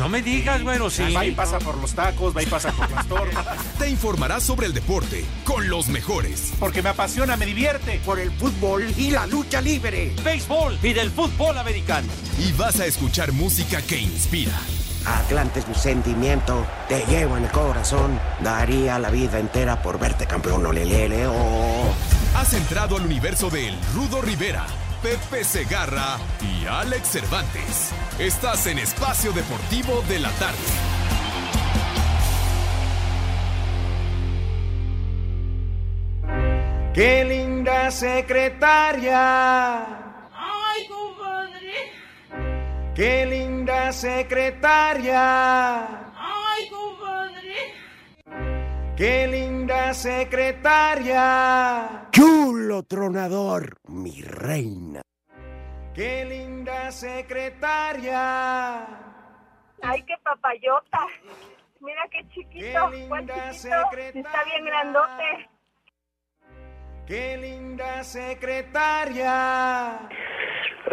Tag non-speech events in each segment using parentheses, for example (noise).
no me digas, bueno, sí. Va y pasa por los tacos, va y pasa por las tortas. (laughs) Te informarás sobre el deporte con los mejores. Porque me apasiona, me divierte. Por el fútbol y la lucha libre. Béisbol y del fútbol americano. Y vas a escuchar música que inspira. Atlante es mi sentimiento, te llevo en el corazón. Daría la vida entera por verte campeón, olelele, oh. Has entrado al universo del Rudo Rivera, Pepe Segarra y Alex Cervantes. Estás en Espacio Deportivo de la Tarde. ¡Qué linda secretaria! ¡Ay, compadre! ¡Qué linda secretaria! ¡Qué linda secretaria! Chulo tronador, mi reina. ¡Qué linda secretaria! ¡Ay, qué papayota! Mira qué chiquito, Qué buen linda chiquito, está bien grandote. ¡Qué linda secretaria!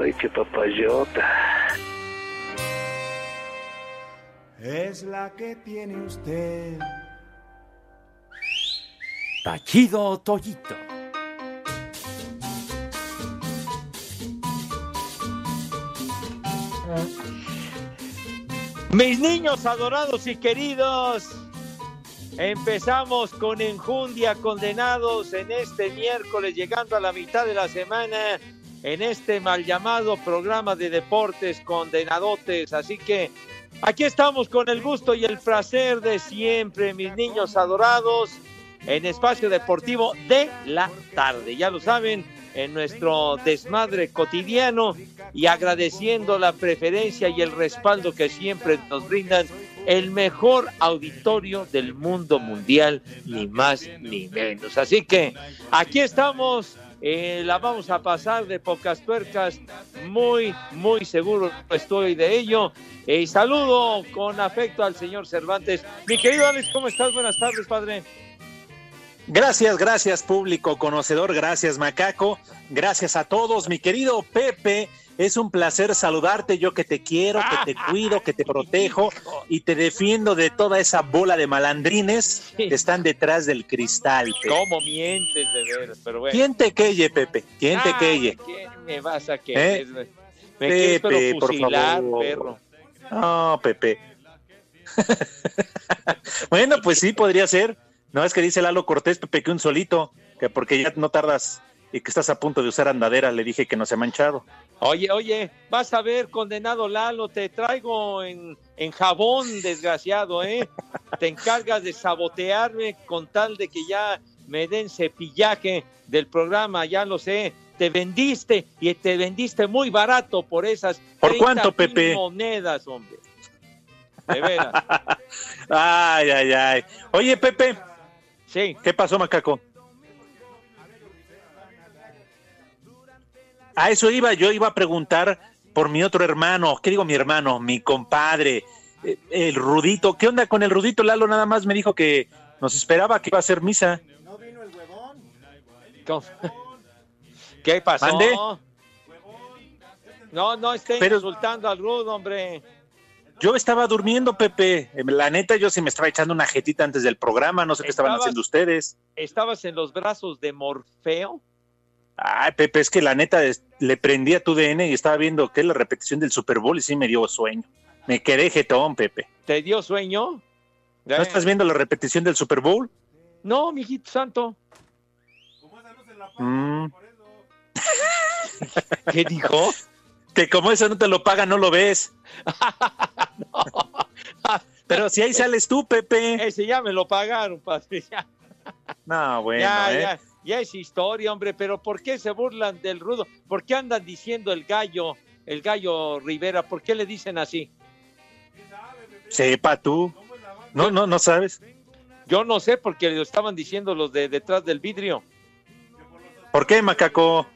Ay, qué papayota. Es la que tiene usted. Tachido Toyito. Mis niños adorados y queridos, empezamos con enjundia condenados en este miércoles, llegando a la mitad de la semana, en este mal llamado programa de deportes condenadotes. Así que aquí estamos con el gusto y el placer de siempre, mis niños adorados, en espacio deportivo de la tarde. Ya lo saben, en nuestro desmadre cotidiano y agradeciendo la preferencia y el respaldo que siempre nos brindan el mejor auditorio del mundo mundial, ni más ni menos. Así que aquí estamos, eh, la vamos a pasar de pocas tuercas, muy, muy seguro estoy de ello. Y saludo con afecto al señor Cervantes. Mi querido Alex, ¿cómo estás? Buenas tardes, padre. Gracias, gracias público conocedor, gracias Macaco, gracias a todos, mi querido Pepe, es un placer saludarte, yo que te quiero, que te cuido, que te (laughs) protejo y te defiendo de toda esa bola de malandrines que están detrás del cristal. Pepe. ¿Cómo mientes de veras? Pero bueno. ¿Quién te queye, Pepe? ¿Quién te Ah, queye? ¿Quién me vas a querer? ¿Eh? Me quieres Pepe, por favor. perro. No, Pepe. (laughs) bueno, pues sí, podría ser. No es que dice Lalo Cortés, Pepe, que un solito, que porque ya no tardas y que estás a punto de usar andadera, le dije que no se ha manchado. Oye, oye, vas a ver, condenado Lalo, te traigo en, en jabón, desgraciado, ¿eh? Te encargas de sabotearme con tal de que ya me den cepillaje del programa, ya lo sé. Te vendiste y te vendiste muy barato por esas ¿Por 30 cuánto, Pepe? monedas, hombre. De veras. (laughs) Ay, ay, ay. Oye, Pepe, Sí. ¿qué pasó, Macaco? A eso iba, yo iba a preguntar por mi otro hermano, ¿qué digo mi hermano? Mi compadre, eh, el Rudito. ¿Qué onda con el Rudito? Lalo nada más me dijo que nos esperaba que iba a hacer misa. ¿Cómo? (laughs) ¿Qué pasó? ¿Mande? No, no estén Pero- insultando al rudo, hombre. Yo estaba durmiendo, Pepe. Eh, La neta, yo sí me estaba echando una jetita antes del programa, no sé qué estaban haciendo ustedes. ¿Estabas en los brazos de Morfeo? Ay, Pepe, es que la neta le prendí a tu DN y estaba viendo que la repetición del Super Bowl y sí me dio sueño. Me quedé jetón, Pepe. ¿Te dio sueño? ¿No estás viendo la repetición del Super Bowl? No, mijito santo. Mm, (laughs) ¿Qué dijo? Que como eso no te lo paga, no lo ves. (laughs) Pero si ahí sales tú, Pepe. Ese ya me lo pagaron, padre. Ya, No, bueno, ya, ¿eh? ya, ya es historia, hombre. Pero ¿por qué se burlan del rudo? ¿Por qué andan diciendo el gallo, el gallo Rivera? ¿Por qué le dicen así? Sepa tú. No, no, no sabes. Yo no sé porque lo estaban diciendo los de detrás del vidrio. ¿Por qué, macaco?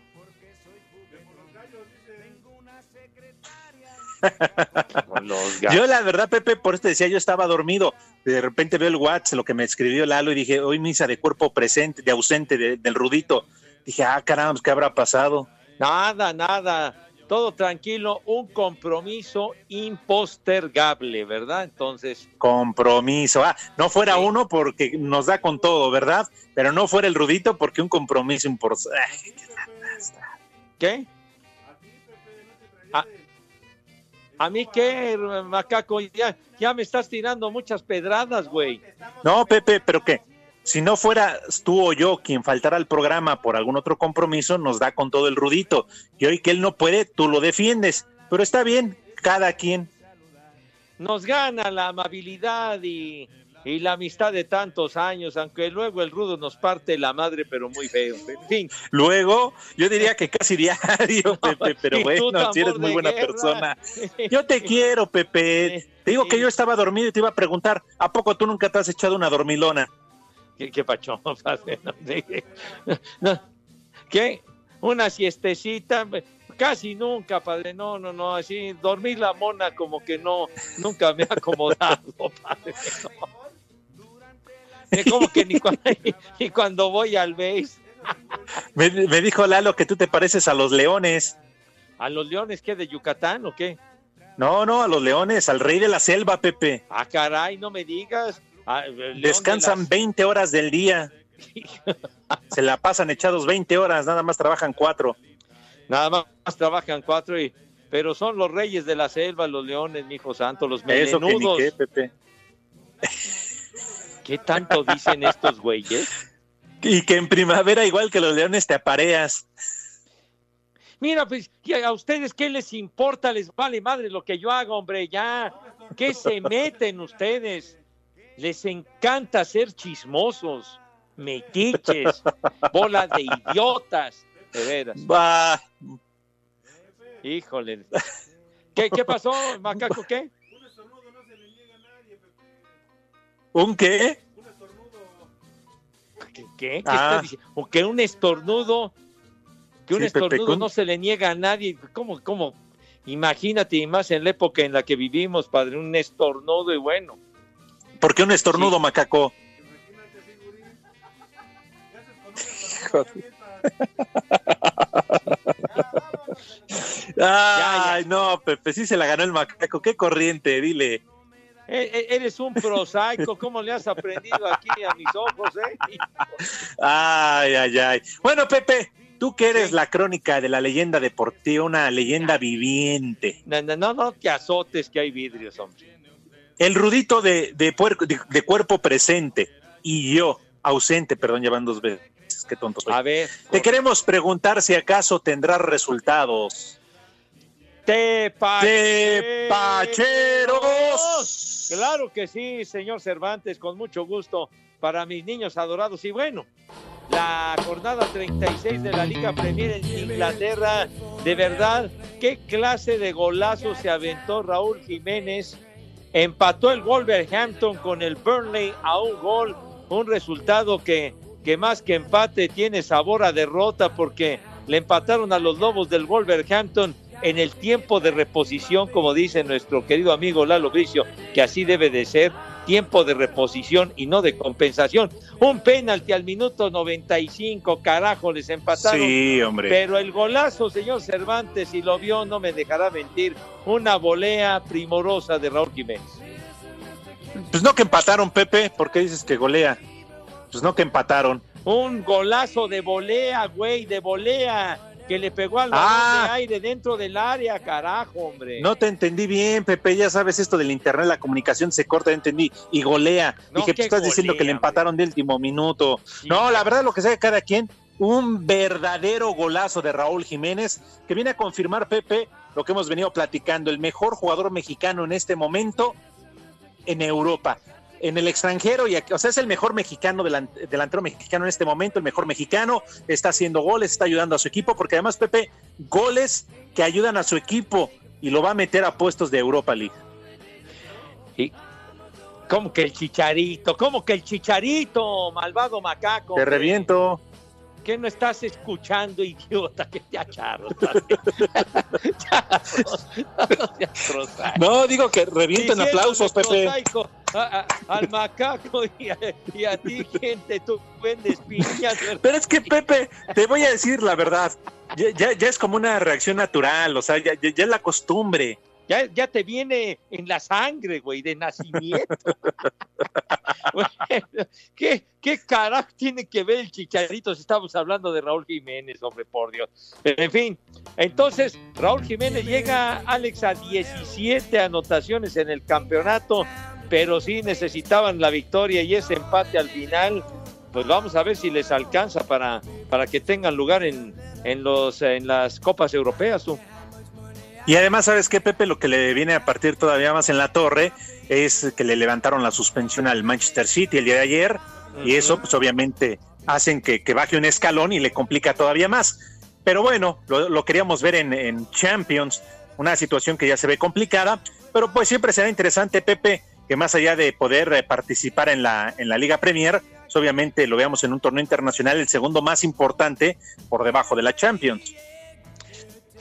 Yo la verdad, Pepe, por eso te decía, yo estaba dormido. De repente veo el WhatsApp, lo que me escribió Lalo, y dije, hoy misa de cuerpo presente, de ausente de- del rudito. Dije, ah, caramba, ¿qué habrá pasado? Nada, nada. todo tranquilo, un compromiso impostergable, ¿verdad? Entonces. Compromiso. Ah, no fuera uno porque nos da con todo, ¿verdad? Pero no fuera el Rudito porque un compromiso importante. ¿Qué? ¿A mí qué, macaco? Ya, ya me estás tirando muchas pedradas, güey. No, Pepe, pero ¿qué? Si no fuera tú o yo quien faltara al programa por algún otro compromiso, nos da con todo el rudito. Y hoy que él no puede, tú lo defiendes. Pero está bien, cada quien. Nos gana la amabilidad y, y la amistad de tantos años, aunque luego el rudo nos parte la madre, pero muy feo. En fin. Luego, yo diría que casi diario, (laughs) Pepe, pero bueno, si eres muy buena guerra. persona. (laughs) Yo te quiero, Pepe. Te digo que yo estaba dormido y te iba a preguntar, ¿a poco tú nunca te has echado una dormilona? ¿Qué, qué pacho? (laughs) No, ¿Qué? Una siestecita, casi nunca, padre. No, no, no, así dormir la mona como que no, nunca me ha acomodado, padre. No. Como que ni cuando, (laughs) ni cuando voy al base. Me, me, dijo Lalo que tú te pareces a los leones. ¿A los leones qué? ¿De Yucatán o qué? No, no, a los leones, al rey de la selva, Pepe. Ah, caray, no me digas. Ah, Descansan las... 20 horas del día. (laughs) Se la pasan echados 20 horas, nada más trabajan cuatro. Nada más trabajan cuatro, y, pero son los reyes de la selva, los leones, mi hijo santo, los melenudos. Eso que ni qué, Pepe. (laughs) ¿Qué tanto dicen estos güeyes? Y que en primavera, igual que los leones, te apareas. Mira, pues, a ustedes qué les importa? Les vale madre lo que yo hago, hombre, ya. ¿Qué se meten ustedes? Les encanta ser chismosos, metiches, bolas de idiotas, de veras. Bah. Híjole. ¿Qué, ¿Qué pasó, macaco? ¿Qué? ¿Un qué? ¿Qué? ¿Qué, ah. estás diciendo? ¿O que un estornudo? Que un sí, estornudo Pepe, no se le niega a nadie. ¿Cómo, cómo? Imagínate, y más en la época en la que vivimos, padre, un estornudo y bueno. ¿Por qué un estornudo, sí. macaco? (laughs) Ay, no, Pepe, sí se la ganó el macaco. Qué corriente, dile. E, eres un prosaico, ¿cómo le has aprendido aquí a mis ojos, eh? Ay, ay, ay. Bueno, Pepe, tú que eres sí. la crónica de la leyenda deportiva, una leyenda viviente. No, no, no, no te azotes que hay vidrios, hombre. El rudito de, de, puerco, de, de, cuerpo presente y yo ausente, perdón, llevan dos veces. Qué tonto soy. A ver. Te queremos preguntar si acaso tendrás resultados. ¡Tepacheros! Claro que sí, señor Cervantes, con mucho gusto para mis niños adorados. Y bueno, la jornada 36 de la Liga Premier en Inglaterra, de verdad, qué clase de golazo se aventó Raúl Jiménez empató el Wolverhampton con el Burnley a un gol, un resultado que, que más que empate tiene sabor a derrota porque le empataron a los Lobos del Wolverhampton en el tiempo de reposición, como dice nuestro querido amigo Lalo Bricio, que así debe de ser, tiempo de reposición y no de compensación. Un penalti al minuto 95, carajo, les empataron. Sí, hombre. Pero el golazo, señor Cervantes, si lo vio, no me dejará mentir, una volea primorosa de Raúl Jiménez. Pues no que empataron, Pepe, ¿por qué dices que golea? Pues no que empataron. Un golazo de volea, güey, de volea que le pegó al ah, de aire dentro del área, carajo, hombre. No te entendí bien, Pepe, ya sabes esto del internet, la comunicación se corta, entendí, y golea. No, Dije, tú estás golea, diciendo que le empataron de último minuto. Sí. No, la verdad, lo que sabe cada quien, un verdadero golazo de Raúl Jiménez, que viene a confirmar, Pepe, lo que hemos venido platicando, el mejor jugador mexicano en este momento en Europa en el extranjero, y o sea, es el mejor mexicano, delantero mexicano en este momento, el mejor mexicano, está haciendo goles, está ayudando a su equipo, porque además, Pepe, goles que ayudan a su equipo y lo va a meter a puestos de Europa League. Y ¿Cómo que el chicharito? ¿Cómo que el chicharito, malvado macaco? Te reviento. ¿Qué no estás escuchando, idiota? Que te acharros. Ya, no, digo que revienten aplausos, Pepe. prosaico a- a- al macaco y a, y a ti, gente, tú vendes piñas. ¿verdad? Pero es que, Pepe, te voy a decir la verdad. Ya, ya, ya es como una reacción natural, o sea, ya es la costumbre. Ya, ya te viene en la sangre, güey, de nacimiento. (laughs) Bueno, ¿qué, ¿Qué carajo tiene que ver el chicharito si estamos hablando de Raúl Jiménez, hombre, por Dios? En fin, entonces Raúl Jiménez llega, Alex, a 17 anotaciones en el campeonato, pero sí necesitaban la victoria y ese empate al final. Pues vamos a ver si les alcanza para, para que tengan lugar en, en, los, en las copas europeas. Tú. Y además, ¿sabes qué, Pepe? Lo que le viene a partir todavía más en la torre es que le levantaron la suspensión al Manchester City el día de ayer y eso pues obviamente hacen que, que baje un escalón y le complica todavía más. Pero bueno, lo, lo queríamos ver en, en Champions, una situación que ya se ve complicada, pero pues siempre será interesante, Pepe, que más allá de poder eh, participar en la, en la Liga Premier, pues obviamente lo veamos en un torneo internacional, el segundo más importante por debajo de la Champions.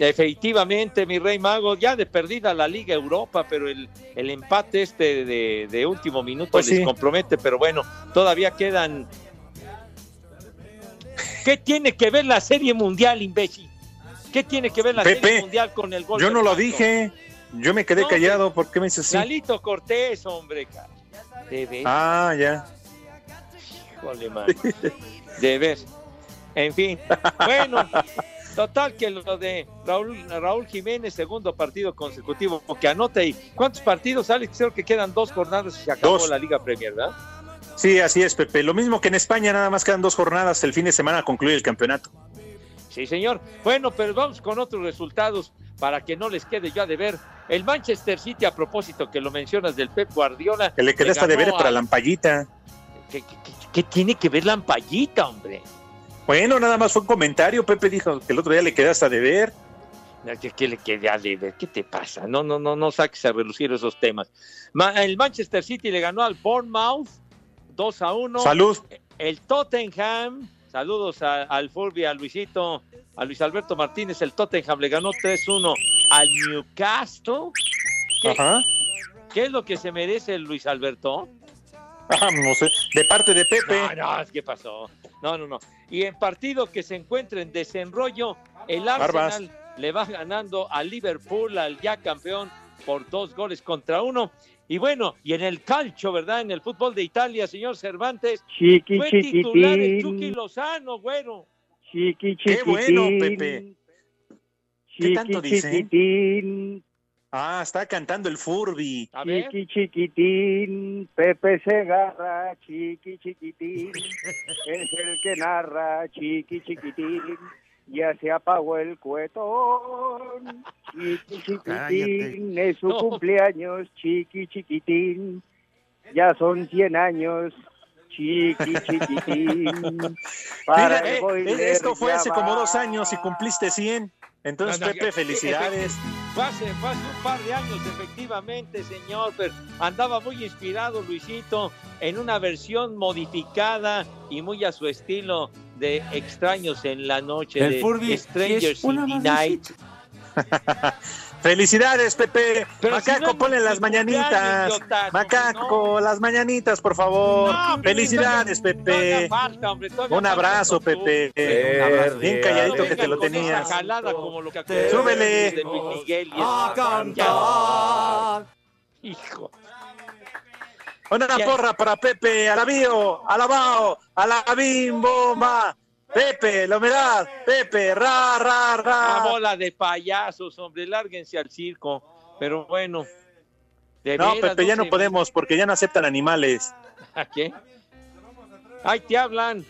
Efectivamente, mi rey mago, ya de perdida la Liga Europa, pero el, el empate este de, de último minuto Pues les sí. compromete, pero bueno, todavía quedan. ¿Qué tiene que ver la Serie Mundial, imbécil? ¿Qué tiene que ver la Pepe, Serie Mundial con el gol? Yo no lo dije, yo me quedé No, callado, ¿por qué me dices así? Lalito Cortés, hombre, cara. De ver, Ah, ya. híjole. De ver. En fin, bueno, total que lo de Raúl, Raúl Jiménez, segundo partido consecutivo, que anota ahí. ¿Cuántos partidos, Alex? Creo que quedan dos jornadas y se acabó Dos. la Liga Premier, ¿verdad? Sí, así es, Pepe. Lo mismo que en España, nada más quedan dos jornadas. El fin de semana concluye el campeonato. Sí, señor. Bueno, pero vamos con otros resultados para que no les quede ya de ver. El Manchester City, a propósito que lo mencionas del Pep Guardiola. Que le quedé hasta de ver para al- la ampallita. ¿Qué, qué- qué- qué tiene que ver la ampallita, hombre? Bueno, nada más fue un comentario. Pepe dijo que el otro día le quedé hasta de ver. ¿Qué, le quede a deber? ¿Qué te pasa? No, no, no, no saques a relucir esos temas. Ma- el Manchester City le ganó al Bournemouth 2 a 1. Salud. El Tottenham, saludos a- al Furby, a Luisito, a Luis Alberto Martínez. El Tottenham le ganó 3-1 al Newcastle. ¿Qué, Ajá. qué es lo que se merece el Luis Alberto? Ah, (laughs) no sé. De parte de Pepe. No, no, ¿qué pasó? No, no, no. Y en partido que se encuentra en desenrollo, el Barbas. Arsenal le va ganando al Liverpool, al ya campeón, por dos goles contra uno. Y bueno, y en el calcio, ¿verdad? En el fútbol de Italia, señor Cervantes, Chiqui, fue titular el Chucky chiquitín. Lozano, güero. Chiqui, Qué bueno, Pepe. ¿Qué Chiqui, tanto dice? chiquitín. Ah, está cantando el Furby. A ver, Chiqui, chiquitín. Pepe Segarra. Chiqui, chiquitín. (laughs) Es el que narra. Chiqui, chiquitín. Ya se apagó el cuetón. Chiqui, chiquitín. Es su No. cumpleaños. Chiqui, chiquitín. Ya son 100 años. Chiqui, chiquitín. (laughs) Para Mira, el eh, esto fue hace como dos años y cumpliste 100. Entonces, No, no, Pepe, felicidades. fue hace, fue hace un par de años, efectivamente, señor, pero andaba muy inspirado Luisito en una versión modificada y muy a su estilo de Extraños en la Noche, El de Furby, Strangers in the Night. (laughs) Felicidades, Pepe. Pero si Macaco, no es ponle las mañanitas. idiotas, Macaco, las mañanitas, por favor. No, Felicidades, Pepe. falta, hombre, Un abrazo. Pepe. Un abrazo. Bien calladito que te lo tenías. como lo que Súbele. A cantar. Hijo. Una porra para Pepe, alabío, alabao, alabim, bomba. Pepe, la humedad, Pepe, ra, ra, Una ra. bola de payasos, hombre, lárguense al circo. Pero bueno. de No, veras, Pepe, ya no podemos porque ya no aceptan animales. ¿A qué? Ay, te hablan.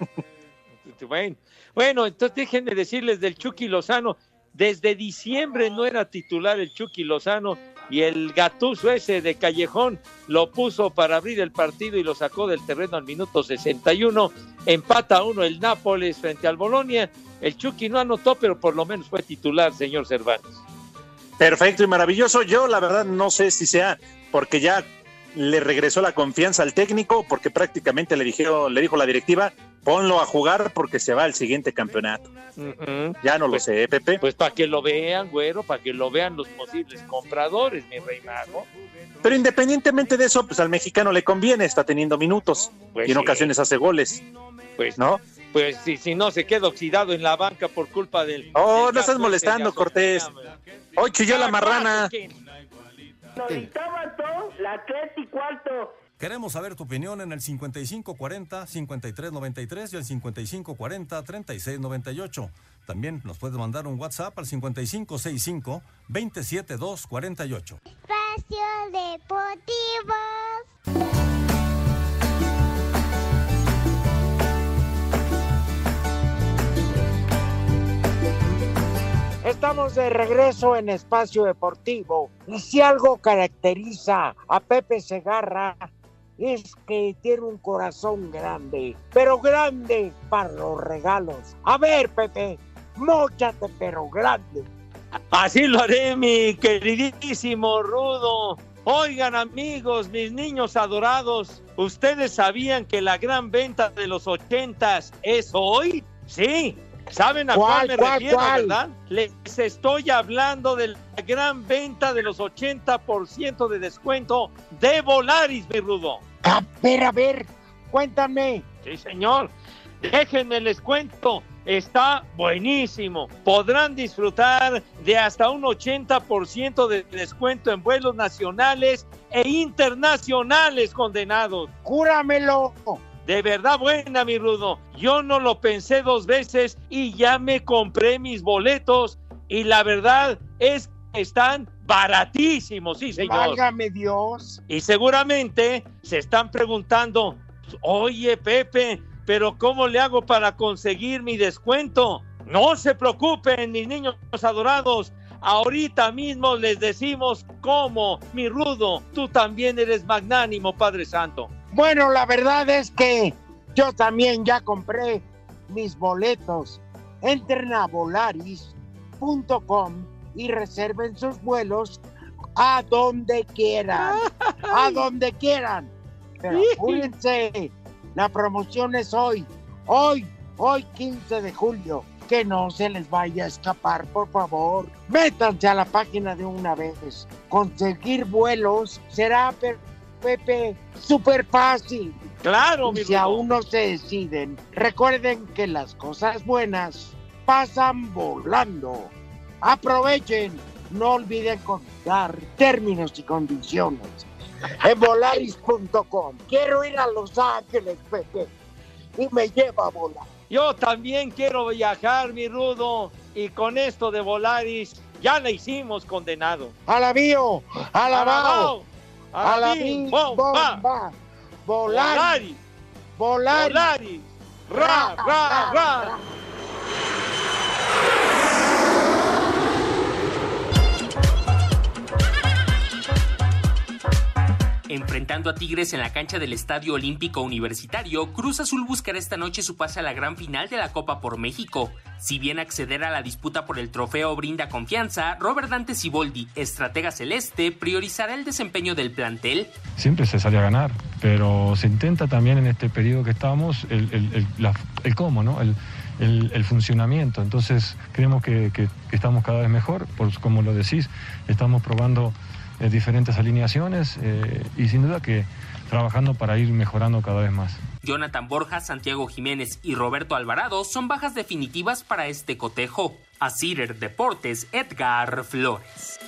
(laughs) bueno, bueno, entonces déjenme decirles del Chucky Lozano. Desde diciembre no era titular el Chucky Lozano y el gatuso ese de Callejón lo puso para abrir el partido y lo sacó del terreno al minuto 61. Empata uno el Nápoles frente al Bolonia. El Chucky no anotó, pero por lo menos fue titular, señor Cervantes. Perfecto y maravilloso. Yo, la verdad, no sé si sea porque ya le regresó la confianza al técnico, porque prácticamente le dijeron, le dijo la directiva ponlo a jugar porque se va al siguiente campeonato. Ya no lo Pues- sé, ¿eh, Pepe. Pues para que lo vean, güero, para que lo vean los posibles compradores, mi rey mago. Pero independientemente de eso, pues al mexicano le conviene, está teniendo minutos Pues y en sí. ocasiones hace goles, Pues, ¿no? pues si, si no se queda oxidado en la banca por culpa del. Oh, del no estás molestando, Cortés. Hoy chilló la marrana. cuatro, ¿qué? la tres y cuarto. Queremos saber tu opinión en el 5540-5393 y el 5540-3698. También nos puedes mandar un WhatsApp al 5565-27248. Espacio Deportivo. Estamos de regreso en Espacio Deportivo. Y si algo caracteriza a Pepe Segarra es que tiene un corazón grande, pero grande para los regalos. A ver, Pepe, móchate, pero grande. Así lo haré, mi queridísimo Rudo. Oigan, amigos, mis niños adorados, ¿ustedes sabían que la gran venta de los ochentas es hoy? Sí. ¿Saben a cuál, ¿Cuál, me cuál, refiero, cuál? verdad? Les estoy hablando de la gran venta de los 80% de descuento de Volaris, mi Rudo. A ver, a ver, cuéntame. Sí, señor. Déjenme les cuento. Está buenísimo. Podrán disfrutar de hasta un 80% de descuento en vuelos nacionales e internacionales condenados. Júramelo. De verdad buena, mi Rudo. Yo no lo pensé dos veces y ya me compré mis boletos y la verdad es que están baratísimos, sí, señor. Válgame Dios. Y seguramente se están preguntando, oye Pepe, pero ¿cómo le hago para conseguir mi descuento? No se preocupen, mis niños adorados. Ahorita mismo les decimos cómo, mi rudo, tú también eres magnánimo, Padre Santo. Bueno, la verdad es que yo también ya compré mis boletos. Entren a volaris.com y reserven sus vuelos a donde quieran. A donde quieran. Pero apúrense, la promoción es hoy. Hoy, hoy 15 de julio. Que no se les vaya a escapar, por favor. Métanse a la página de una vez. Conseguir vuelos será, Pepe, súper fácil. Claro, mi si aún no se deciden, recuerden que las cosas buenas pasan volando. Aprovechen, no olviden contar términos y condiciones en volaris.com. Quiero ir a Los Ángeles, Pepe, y me lleva a volar. Yo también quiero viajar, mi rudo, y con esto de Volaris ya la hicimos condenado. Alabío, alabao, alabín, bomba, bomba, volaris, Volaris, volaris, Volaris, ra, ra, ra. Enfrentando a Tigres en la cancha del Estadio Olímpico Universitario, Cruz Azul buscará esta noche su pase a la gran final de la Copa por México. Si bien acceder a la disputa por el trofeo brinda confianza, Robert Dante Siboldi, estratega celeste, priorizará el desempeño del plantel. Siempre se sale a ganar, pero se intenta también en este periodo que estamos el, cómo, ¿no? El, funcionamiento. Entonces creemos que, que- que estamos cada vez mejor, por, como lo decís, estamos probando eh, diferentes alineaciones eh, y sin duda que trabajando para ir mejorando cada vez más. Jonathan Borja, Santiago Jiménez y Roberto Alvarado son bajas definitivas para este cotejo. A Cider Deportes, Edgar Flores.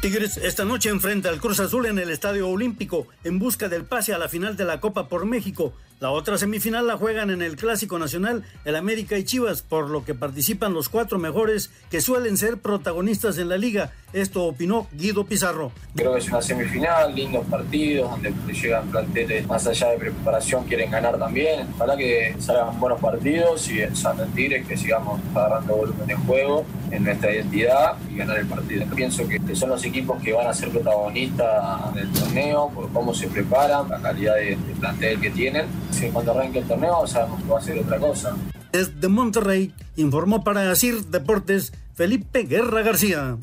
Tigres esta noche enfrenta al Cruz Azul en el Estadio Olímpico en busca del pase a la final de la Copa por México. La otra semifinal la juegan en el Clásico Nacional el América y Chivas, por lo que participan los cuatro mejores que suelen ser protagonistas en la liga. Esto opinó Guido Pizarro. Creo que es una semifinal, lindos partidos, donde llegan planteles más allá de preparación, quieren ganar también. Ojalá que salgan buenos partidos y en San Tigres que sigamos agarrando volumen de juego en nuestra identidad y ganar el partido. Pienso que, son los equipos que van a ser protagonistas del torneo por cómo se preparan, la calidad de plantel que tienen. Si cuando arranque el torneo sabemos que va a ser otra cosa. Desde Monterrey informó para Asir Deportes Felipe Guerra García.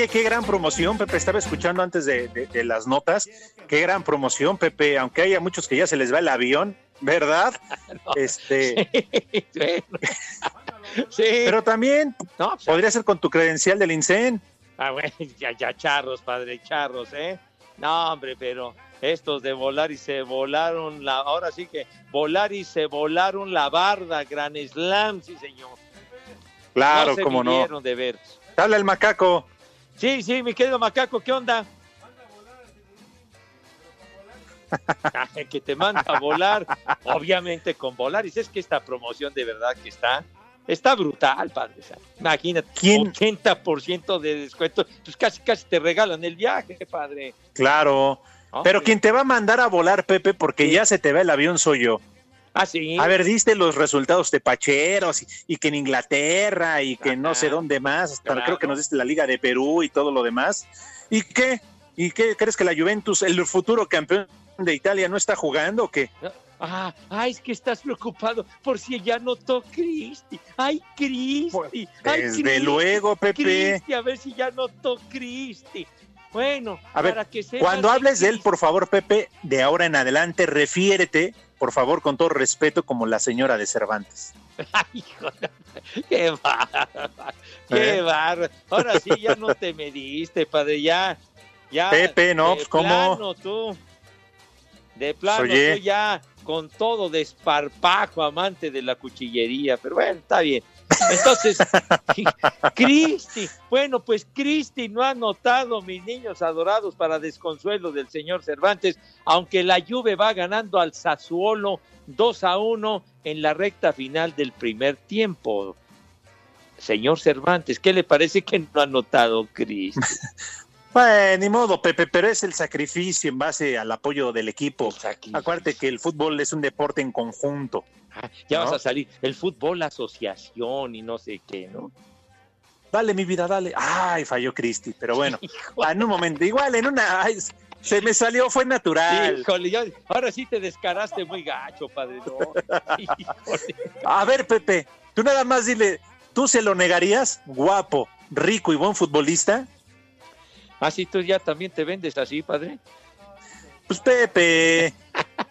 Oye, qué gran promoción, Pepe. Estaba escuchando antes de, de- de las notas. Qué gran promoción, Pepe. Aunque haya muchos que ya se les va el avión, ¿verdad? (laughs) Este, (laughs) Sí. pero también No, pues, podría ser con tu credencial del INSEN. Ah, bueno, (laughs) ya, ya charros, padre, charros, ¿eh? No, hombre, pero estos de volar y se volaron la, ahora sí que volar y se volaron la barda, Gran Slam, sí, señor. Claro, no se cómo no. de ver. Habla el macaco. Sí, sí, mi querido macaco, ¿qué onda? Que te manda a volar, obviamente con Volaris. Es que esta promoción de verdad que está, está brutal, padre. O sea, Imagínate, ¿Quién? 80% de descuento, pues casi, casi te regalan el viaje, padre. Claro. Hombre. Pero quien te va a mandar a volar, Pepe, porque ya se te va el avión, soy yo. Ah, sí. A ver, diste los resultados de Pacheros y, y que en Inglaterra y que no sé dónde más, hasta Claro. creo que nos diste la Liga de Perú y todo lo demás. ¿Y qué? ¿Y qué crees que la Juventus, el futuro campeón de Italia, no está jugando o qué? Ah, ay, es que estás preocupado por si ya notó Cristi. Ay, Cristi. Ay, Desde luego, Pepe. A ver si ya notó Cristi. Bueno, A ver, para que sepas cuando hables de él, por favor, Pepe, de ahora en adelante, refiérete, por favor, con todo respeto, como la señora de Cervantes. (laughs) Ay, qué bárbaro, qué ¿Eh? Ahora sí ya no te mediste, padre, ya, ya. Pepe, no, de pues, ¿cómo? plano, tú, de plano, Oye. tú ya con todo desparpajo, amante de la cuchillería, pero bueno, está bien. Entonces, (laughs) Cristi, bueno, pues Cristi no ha notado, mis niños adorados, para desconsuelo del señor Cervantes, aunque la Juve va ganando al Sassuolo 2 a 1 en la recta final del primer tiempo. Señor Cervantes, ¿qué le parece que no ha notado Cristi? (laughs) Bueno, ni modo, Pepe, pero es el sacrificio en base al apoyo del equipo. Acuérdate que el fútbol es un deporte en conjunto. Ya ¿no? vas a salir, el fútbol asociación y no sé qué, ¿no? Dale, mi vida, dale. Ay, falló Cristi, pero bueno, (laughs) en un momento, igual en una, ay, se me salió, fue natural. Híjole, ya- ahora sí te descaraste muy gacho, padre. ¿no? (laughs) Híjole. A ver, Pepe, tú nada más dile, ¿tú se lo negarías? Guapo, rico y buen futbolista. Ah, sí, tú ya también te vendes así, padre. Pues Pepe.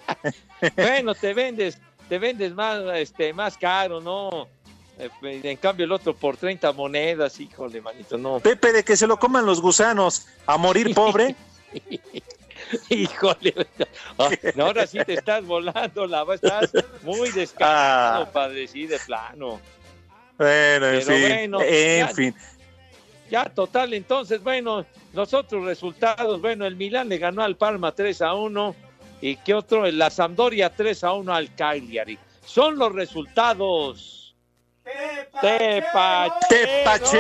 (laughs) bueno, te vendes, te vendes más, este, más caro, ¿no? Eh, En cambio el otro por 30 monedas, híjole, manito, no. Pepe, de que se lo coman los gusanos, a morir (laughs) pobre. Híjole, Ah, no, ahora sí te estás volando, la estás muy descarado, Ah. padre, sí, de plano. Bueno, en Pero fin, bueno, en ya- fin. Ya, total, entonces, bueno, los otros resultados, bueno, el Milán le ganó al Parma 3 a 1 y qué otro, la Sampdoria 3 a 1 al Cagliari. Son los resultados. ¡Tepacheros!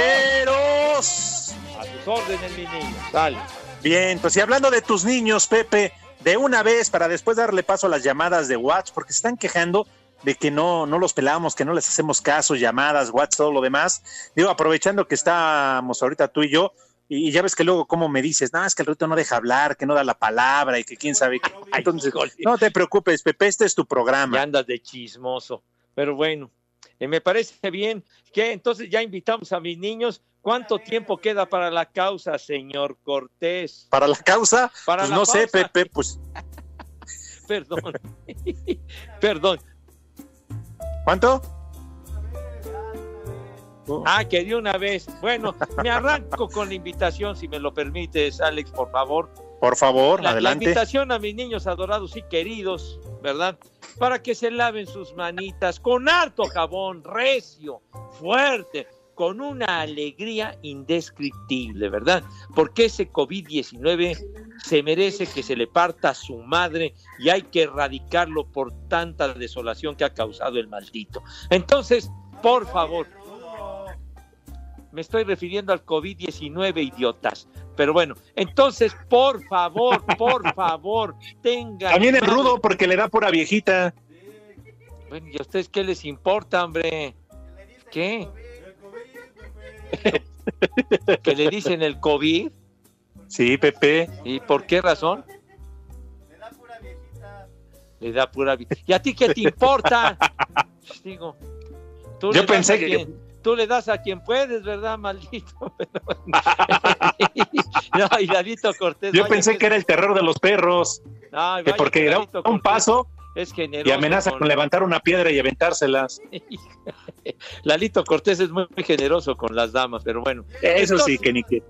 A tus órdenes, mi niño. Dale. Bien, pues y hablando de tus niños, Pepe, de una vez para después darle paso a las llamadas de WhatsApp, porque se están quejando de que no, no los pelamos, que no les hacemos caso, llamadas, WhatsApp, todo lo demás. Digo, aprovechando que estamos ahorita tú y yo, y, ya ves que luego como me dices, no, es que el rito no deja hablar, que no da la palabra y que quién sabe qué. (laughs) Entonces, no te preocupes, Pepe, este es tu programa. Ya andas de chismoso. Pero bueno, eh, me parece bien que entonces ya invitamos a mis niños. ¿Cuánto tiempo queda para la causa, señor Cortés? Para la causa, Para pues la no sé. Pepe, pues, (laughs) Perdón. (laughs) Perdón. ¿Cuánto? Ah, que de una vez. Bueno, me arranco con la invitación, si me lo permites, Alex, por favor. Por favor, La, la adelante. invitación a mis niños adorados y queridos, ¿verdad? Para que se laven sus manitas con harto jabón, recio, fuerte, con una alegría indescriptible, ¿verdad? Porque ese COVID-19 se merece que se le parta a su madre y hay que erradicarlo por tanta desolación que ha causado el maldito. Entonces, por favor, me estoy refiriendo al COVID-19, idiotas. Pero bueno, entonces, por favor, por favor, tengan. También madre- rudo, porque le da pura viejita. Bueno, ¿y a ustedes qué les importa, hombre? ¿Qué? (laughs) ¿Que le dicen el COVID? Sí, Pepe. ¿Y por qué razón? Le da pura viejita. ¿Y a ti qué te importa? (laughs) Digo, tú Yo le pensé que- quien- tú le das a quien puedes, ¿verdad, maldito? (laughs) no, y Cortés. Yo pensé que era el terror de los perros. Ay, que porque Lalito un Cortés paso Es y amenaza con levantar una piedra y aventárselas. (laughs) Lalito Cortés es muy, muy generoso con las damas, pero bueno. Eso sí, que ni que.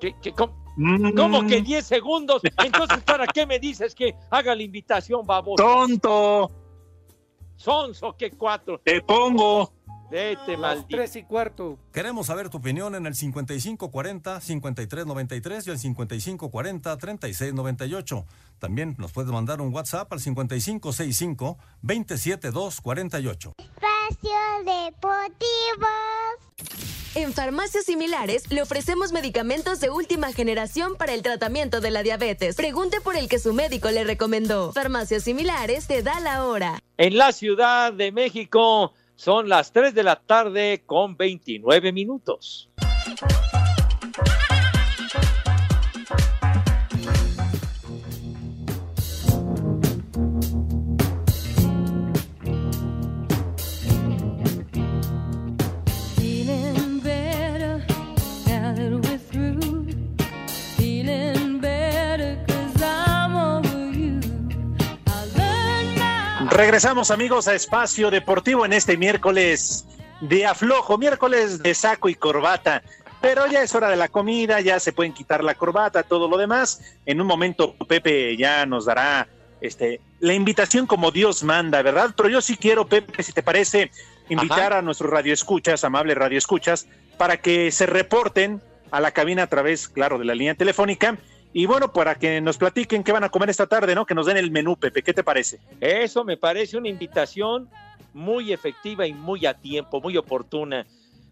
que- que- ¿cómo, Mm, cómo que 10 segundos? Entonces, ¿para qué me dices que haga la invitación, baboso? ¡Tonto! Sonso, que cuatro. Te pongo. Vete, maldito. Tres y cuarto. Queremos saber tu opinión en el 5540-5393 y el 5540-3698. También nos puedes mandar un WhatsApp al 5565-27248. Espacio Deportivo. En farmacias similares le ofrecemos medicamentos de última generación para el tratamiento de la diabetes. Pregunte por el que su médico le recomendó. Farmacias similares te da la hora. En la Ciudad de México son las 3 de la tarde con 29 minutos. Regresamos amigos a Espacio Deportivo en este miércoles de aflojo, miércoles de saco y corbata. Pero ya es hora de la comida, ya se pueden quitar la corbata, todo lo demás. En un momento Pepe ya nos dará este la invitación como Dios manda, ¿verdad? Pero yo sí quiero, Pepe, si te parece, invitar a nuestros radioescuchas, amables radioescuchas, para que se reporten a la cabina a través, claro, de la línea telefónica. Y bueno, para que nos platiquen qué van a comer esta tarde, ¿no? Que nos den el menú, Pepe. ¿Qué te parece? Eso me parece una invitación muy efectiva y muy a tiempo, muy oportuna,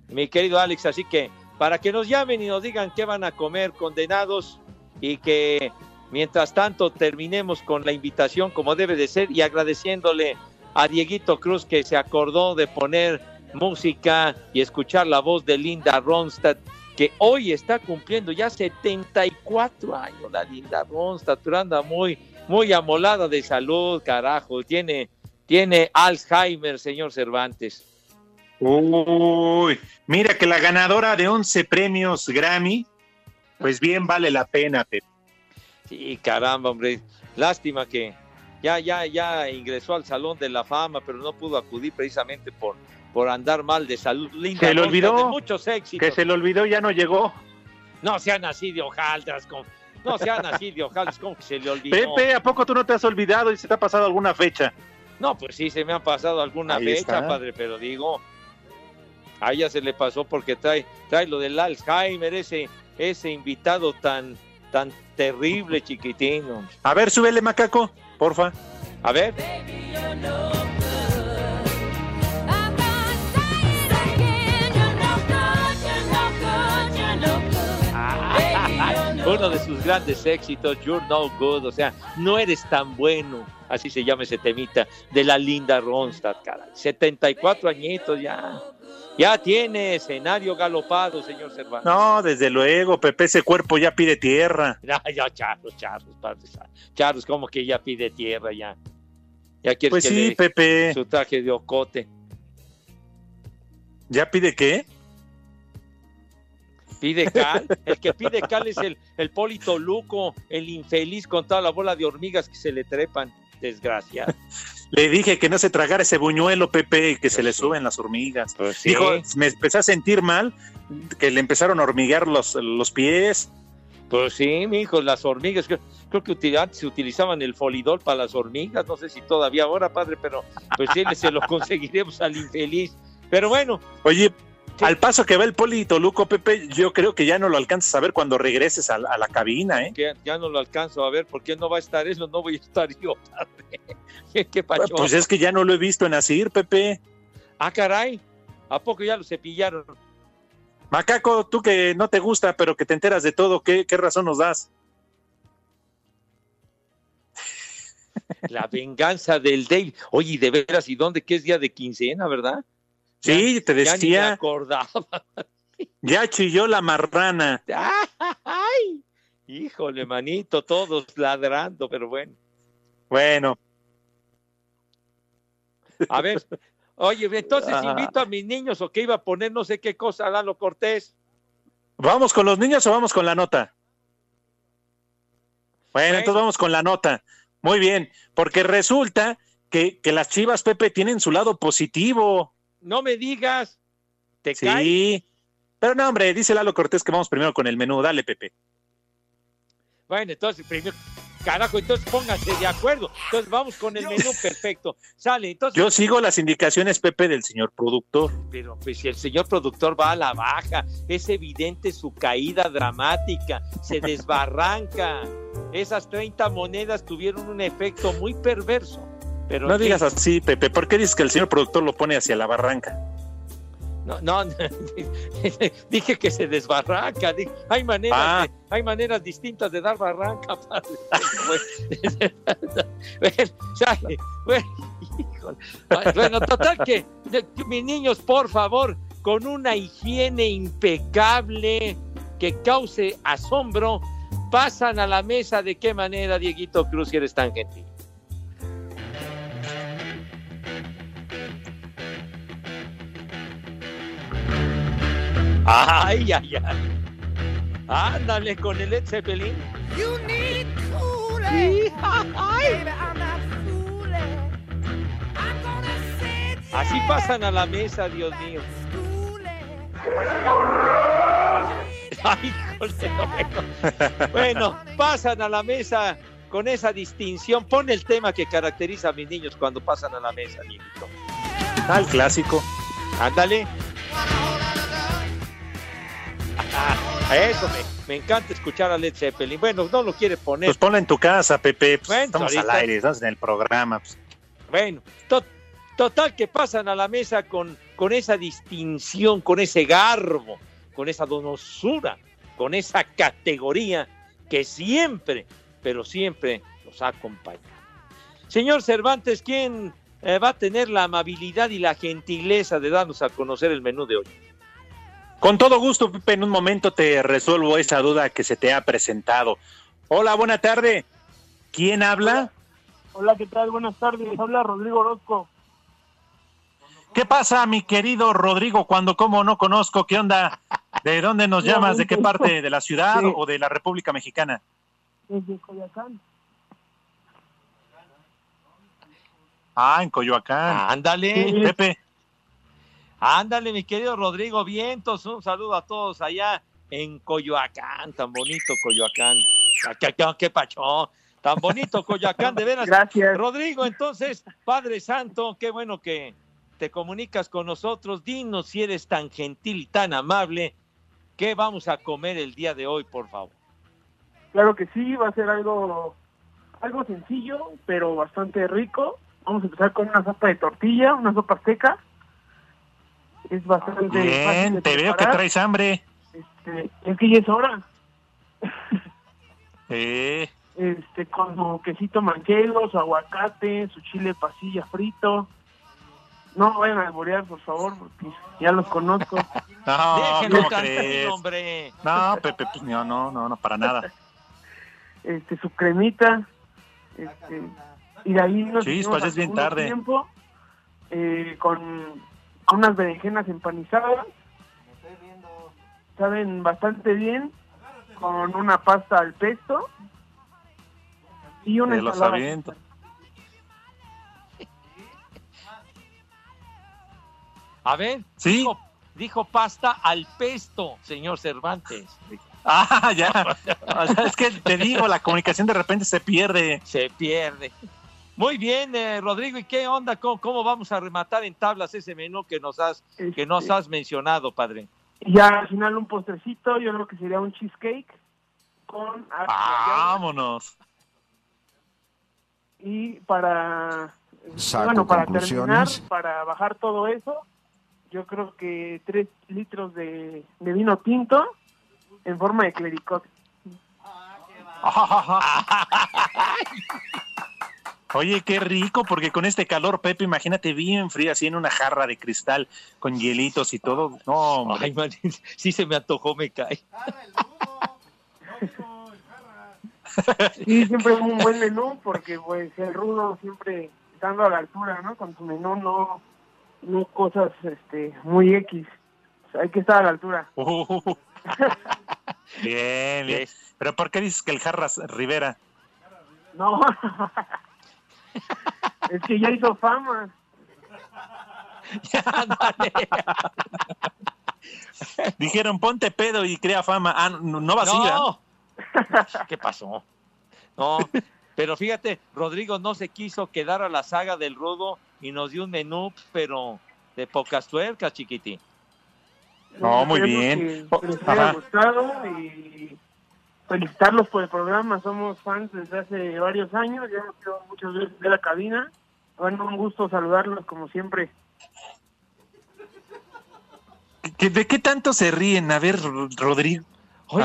mi querido Alex. Así que para que nos llamen y nos digan qué van a comer condenados y que mientras tanto terminemos con la invitación como debe de ser y agradeciéndole a Dieguito Cruz que se acordó de poner música y escuchar la voz de Linda Ronstadt que hoy está cumpliendo ya 74 años la Linda Ronstadt, pero anda muy, muy amolada de salud, carajo, tiene, tiene Alzheimer, señor Cervantes. Uy, mira que la ganadora de 11 premios Grammy, pues bien vale la pena, Pepe. Sí, caramba, hombre, lástima que ya, ya, ya ingresó al Salón de la Fama, pero no pudo acudir precisamente por, por andar mal de salud. Linda Se le olvidó de muchos éxitos. que se le olvidó, ya no llegó. No sean así de hojaldras, como- no sean así de hojaldras, como que se le olvidó. Pepe, ¿a poco tú no te has olvidado y se te ha pasado alguna fecha? No, pues sí, se me ha pasado alguna Ahí fecha, está. padre, pero digo, a ella se le pasó porque trae, trae lo del Alzheimer, ese, ese invitado tan, tan terrible, chiquitino. A ver, súbele, macaco, porfa. A ver. Uno de sus grandes éxitos, You're No Good, o sea, no eres tan bueno, así se llama ese temita, de la linda Ronstadt, caray. 74 añitos ya. Ya tiene escenario galopado, señor Cervantes. No, desde luego, Pepe, ese cuerpo ya pide tierra. (laughs) Ya, ya, charros, charros, padre. Charros, como que ya pide tierra, ya. Ya quiere Pues que sí, le- Pepe. su traje de ocote. ¿Ya pide qué? Pide cal. El que pide cal es el, el Polito Luco, el infeliz con toda la bola de hormigas que se le trepan. Desgraciado. Le dije que no se tragara ese buñuelo, Pepe, y que se le suben las hormigas. Pues sí. Dijo, me empecé a sentir mal, que le empezaron a hormiguear los, los pies. Pues sí, mi hijo, las hormigas, creo, creo que antes se utilizaban el folidol para las hormigas, no sé si todavía ahora, padre, pero pues sí, se lo (laughs) conseguiremos al infeliz. Pero bueno, Oye, al paso que va el Polito Luco, Pepe, yo creo que ya no lo alcanzas a ver cuando regreses a, la- a la cabina, ¿eh? que ya no lo alcanzo a ver, ¿por qué no va a estar eso? No voy a estar yo. (laughs) ¿Qué pacho? Pues es que ya no lo he visto en Asir, Pepe. Ah, caray, ¿a poco ya lo cepillaron? Macaco, tú que no te gusta, pero que te enteras de todo, ¿qué, qué razón nos das? La venganza del Dave. Oye, ¿y de veras, ¿y dónde? ¿Qué es día de quincena, verdad? Sí, te Ya ni me decía, acordaba. (laughs) ya chilló la marrana. ¡Ay! Híjole, manito, todos ladrando, pero bueno. Bueno, A ver, Oye, entonces Ah. invito a mis niños o que iba a poner no sé qué cosa, Lalo Cortés. ¿Vamos con los niños o vamos con la nota? Bueno, Bueno. entonces vamos con la nota. Muy bien, porque resulta que, que las Chivas, Pepe, tienen su lado positivo. No me digas, te cae. Sí. Pero no, hombre, dice Lalo Cortés que vamos primero con el menú. Dale, Pepe. Bueno, entonces primero, carajo, entonces pónganse de acuerdo. Entonces vamos con el menú (laughs) perfecto. Sale, entonces. Yo sigo las indicaciones, Pepe, del señor productor. Pero pues si el señor productor va a la baja, es evidente su caída dramática, se (laughs) desbarranca. Esas 30 monedas tuvieron un efecto muy perverso. Pero No digas así, Pepe. ¿Por qué dices que el señor productor lo pone hacia la barranca? No, no, (laughs) dije que se desbarranca. dije, hay maneras, Ah. de- hay maneras distintas de dar barranca. (laughs) padre. (laughs) Bueno, total que, que mis niños, por favor, con una higiene impecable que cause asombro, pasan a la mesa. ¿De qué manera, Dieguito Cruz, si eres tan gentil? Ay, ay, ay. Ándale con el Led Zeppelin. You need ay. Así pasan a la mesa, Dios mío. Ay, bueno. (laughs) Bueno, pasan a la mesa con esa distinción. Pon el tema que caracteriza a mis niños cuando pasan a la mesa, Dieguito. Al clásico. Ándale. Ah, eso me, me encanta escuchar a Led Zeppelin. Bueno, no lo quiere poner. Pues ponla en tu casa, Pepe. Pues, Bueno, estamos ahorita- al aire, estamos en el programa. pues. Bueno, to- total que pasan a la mesa con, con esa distinción, con ese garbo, con esa donosura, con esa categoría que siempre, pero siempre los ha acompañado. Señor Cervantes, ¿quién eh, va a tener la amabilidad y la gentileza de darnos a conocer el menú de hoy? Con todo gusto, Pepe, en un momento te resuelvo esa duda que se te ha presentado. Hola, buena tarde. ¿Quién habla? Hola, ¿qué tal? Buenas tardes. Habla Rodrigo Orozco. ¿Qué pasa, mi querido Rodrigo, cuando como no conozco? ¿Qué onda? ¿De dónde nos (laughs) llamas? ¿De qué parte? ¿De la ciudad Sí. o de la República Mexicana? Desde Coyacán. Ah, en Coyoacán. Ándale. Sí. Pepe, Ándale, mi querido Rodrigo Vientos, un saludo a todos allá en Coyoacán, tan bonito Coyoacán. ¿Qué, pacho? Tan bonito Coyoacán, de veras. Gracias. Rodrigo, entonces, Padre Santo, qué bueno que te comunicas con nosotros. Dinos si eres tan gentil y tan amable. ¿Qué vamos a comer el día de hoy, por favor? Claro que sí, va a ser algo, algo sencillo, pero bastante rico. Vamos a empezar con una sopa de tortilla, una sopa seca. Es bastante fácil bien, de te veo que traes hambre. Este, es que ya es hora. (laughs) Eh, Este, con su quesito manchego, su aguacate, su chile pasilla frito. No vayan a alborear, por favor, porque ya los conozco. (laughs) no, hombre. No, Pepe, pues, no, no, no, no, para nada. (laughs) este su cremita este y de ahí nos Sí, seguimos pues, es bien tarde. tiempo, eh, con, con unas berenjenas empanizadas saben bastante bien con una pasta al pesto y una Te los ensalada aviento. A ver, Sí. dijo, dijo pasta al pesto, señor Cervantes. Ah, ya. O sea, es que te digo, la comunicación de repente se pierde. Se pierde. Muy bien, eh, Rodrigo, ¿y qué onda? ¿Cómo, cómo vamos a rematar en tablas ese menú que nos has, que nos Este. has mencionado, padre? y ya al final un postrecito yo creo que sería un cheesecake con Vámonos. y para Saco bueno para terminar para bajar todo eso yo creo que tres litros de, de vino tinto en forma de clericot (laughs) Oye, qué rico, porque con este calor, Pepe, imagínate bien frío, así en una jarra de cristal, con hielitos y todo. No, hombre. Ay, man, (laughs) sí se me antojó, me cae. (laughs) y siempre un buen menú porque pues el rudo siempre estando a la altura no con su menú no no cosas este muy X. O sea, hay que estar a la altura. (laughs) Uh, bien, bien. Pero ¿por qué dices que el Jarras Rivera? No. Es que ya hizo fama. (laughs) Dijeron ponte pedo y crea fama. Ah, no, no vacía. No. ¿Qué pasó? No, pero fíjate, Rodrigo no se quiso quedar a la saga del rudo y nos dio un menú, pero de pocas tuercas, chiquitín. No, muy bien. Que, que les haya gustado y felicitarlos por el programa. Somos fans desde hace varios años. Ya hemos ido muchas veces de la cabina. Bueno, un gusto saludarlos como siempre. ¿Que- ¿De qué tanto se ríen? A ver, Ro- Rodrigo. Oye,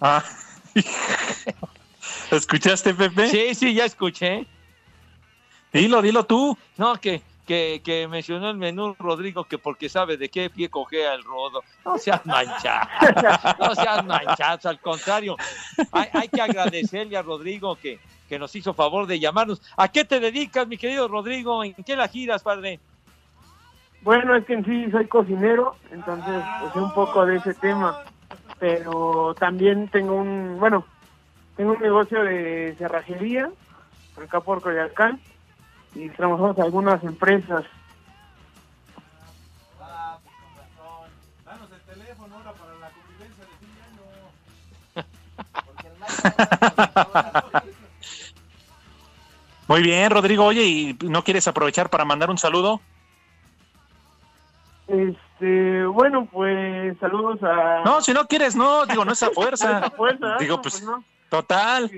Ajá. Ah. ¿Lo (laughs) escuchaste, Pepe? sí, sí, ya escuché. Dilo, dilo tú. No, que, que, mencionó el menú Rodrigo que porque sabe de qué pie cogea el rodo. No seas manchado, no seas manchado, al contrario. Hay, hay que agradecerle a Rodrigo que, que nos hizo favor de llamarnos. ¿A qué te dedicas, mi querido Rodrigo? ¿En qué la giras, padre? Bueno, es que en sí soy cocinero, entonces pues un poco de ese tema. Pero también tengo un, bueno, tengo un negocio de cerrajería acá por Coyoacán y trabajamos en algunas empresas. Danos el teléfono ahora para la convivencia de fin de año. Muy bien, Rodrigo. Oye, ¿y no quieres aprovechar para mandar un saludo? Este, bueno, pues saludos a... No, si no quieres, no. Digo, no es a fuerza. (laughs) A fuerza, Digo, pues, pues no. total.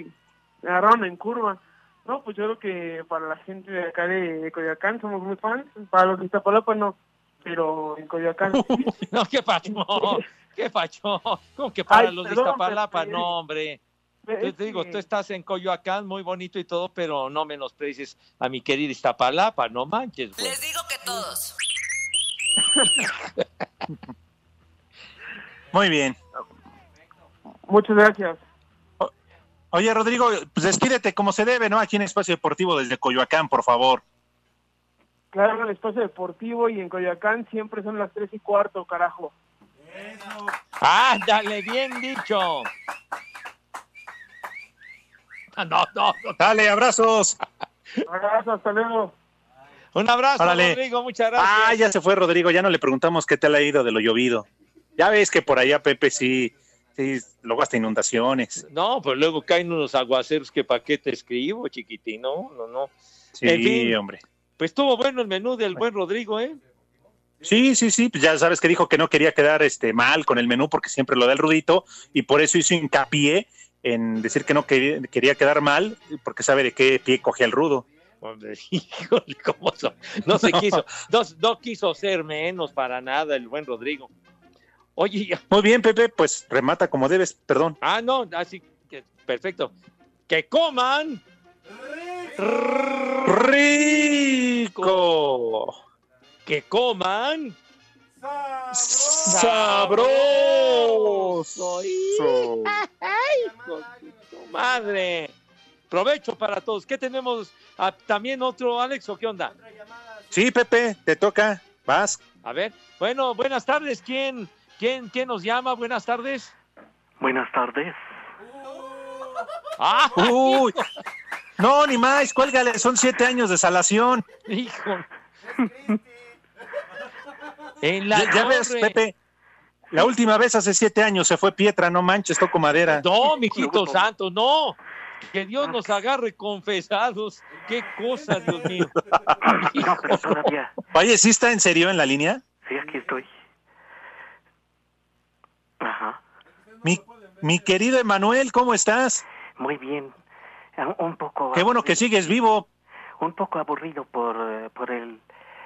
me agarraron en curva. No, pues yo creo que para la gente de acá de, de Coyoacán somos muy fans. Para los de Iztapalapa no, pero en Coyoacán (laughs) sí. No, qué pacho, (laughs) qué pacho. ¿Cómo que para Ay, los de Iztapalapa? Pepe. No, hombre. Yo te digo, que- tú estás en Coyoacán, muy bonito y todo, pero no menosprecies a mi querida Iztapalapa, no manches. Les digo que todos. Muy bien. Muchas gracias. Oye, Rodrigo, pues despídete como se debe, ¿no? Aquí en Espacio Deportivo desde Coyoacán, por favor. Claro, en el espacio deportivo y en Coyoacán siempre son las tres y cuarto, carajo. Ándale, bien dicho. Ah, No, no, no. Dale, abrazos. Abrazo, hasta luego. Un abrazo, Órale. Rodrigo, muchas gracias. Ah, ya se fue Rodrigo, ya no le preguntamos qué tal ha ido de lo llovido. Ya ves que por allá Pepe sí, sí, luego hasta inundaciones. No, pues luego caen unos aguaceros que pa' qué te escribo, chiquitín, no, no, no. Sí, En fin. hombre. Pues estuvo bueno el menú del buen Rodrigo, ¿eh? Sí, sí, sí, pues ya sabes que dijo que no quería quedar este mal con el menú porque siempre lo da el rudito y por eso hizo hincapié en decir que no quería, quería quedar mal porque sabe de qué pie cogía el rudo. Hombre, (laughs) híjole, cómo son. No se (laughs) quiso, no, no quiso ser menos para nada el buen Rodrigo. Oye, Muy bien, Pepe, pues remata como debes, perdón. ah, no, así que perfecto. Que coman rico, que coman sabroso. ¡Ay, hijo de tu madre! Provecho para todos. ¿Qué tenemos? Ah, ¿También otro, Alex, o qué onda? Sí, Pepe, te toca, vas. A ver, bueno, buenas tardes. ¿Quién, quién, quién nos llama? Buenas tardes. Buenas tardes. ¡Ah! (laughs) Uy, no, ni más, cuélgale, son siete años de salación. Hijo. (laughs) En la Ya, ya ves. Pepe, la última vez hace siete años se fue Pietra, no manches, toco madera. No, mijito santo, no. Que Dios nos agarre confesados. Qué cosa, Dios mío. (laughs) No, pero todavía. Oye, ¿sí está en serio en la línea? Sí, aquí estoy. Ajá. Mi, mi querido Emanuel, ¿cómo estás? Muy bien. Un- Un poco. Qué bueno que sigues vivo. Un poco aburrido por, eh, por el,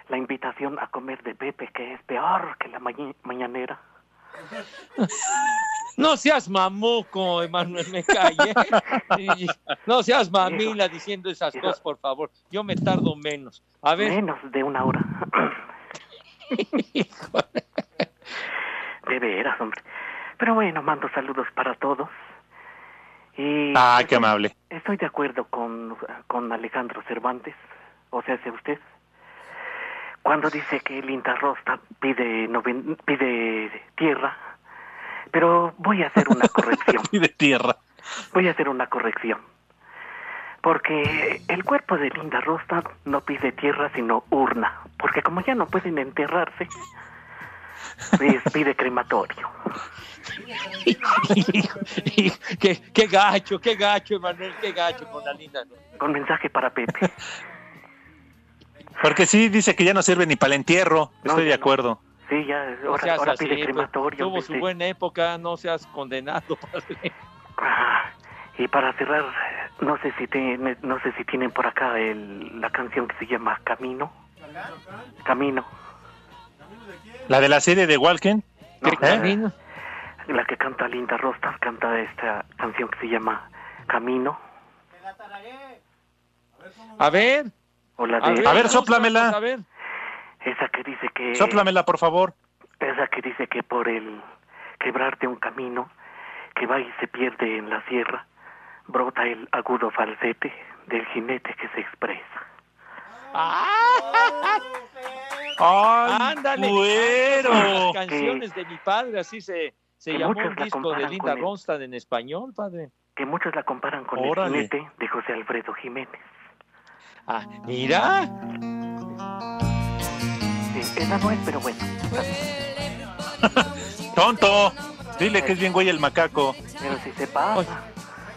la invitación a comer de Pepe, que es peor que la mañi- mañanera. (laughs) No seas mamuco, Emanuel, me callé. Y- No seas mamila diciendo esas cosas, por favor. Yo me tardo menos. A ver. Menos de una hora. (laughs) (laughs) de veras, hombre. Pero bueno, mando saludos para todos. Y Ah, qué amable. estoy de acuerdo con, con Alejandro Cervantes, o sea, ¿sé usted? Cuando dice que Linda Rosta pide, noven- pide tierra, pero voy a hacer una (laughs) corrección. Pide tierra. Voy a hacer una corrección. Porque el cuerpo de Linda Rosta no pide tierra, sino urna. Porque como ya no pueden enterrarse, pues pide crematorio. (laughs) qué, qué gacho, qué gacho, Emanuel, qué gacho con la linda. Con mensaje para Pepe. Porque sí dice que ya no sirve ni para el entierro. Estoy de acuerdo. Sí, ya, No ahora, seas ahora así, pide crematorio. tuvo su buena época, no seas condenado, (laughs) padre. Ah, y para cerrar, no sé si tiene, no sé si tienen por acá el, la canción que se llama Camino. Camino. La de la serie de Walken. No, ¿Eh? La, la que canta Linda Rostas canta esta canción que se llama Camino. A ver. O la A de, ver, A ver, sóplamela. A ver. Esa que dice que Sóplamela, por favor. esa que dice que por el quebrarte un camino que va y se pierde en la sierra, brota el agudo falsete del jinete que se expresa. ¡Ay, Ándale. güero! Las canciones de mi padre, así se, se Que llamó muchos un la disco de comparan Linda. Ronstadt en español, padre. Que muchos la comparan con Órale. el jinete de José Alfredo Jiménez. Ah, mira. Sí, esa no es, pero bueno. (laughs) Tonto. Dile que es bien güey el macaco. Pero si se pasa.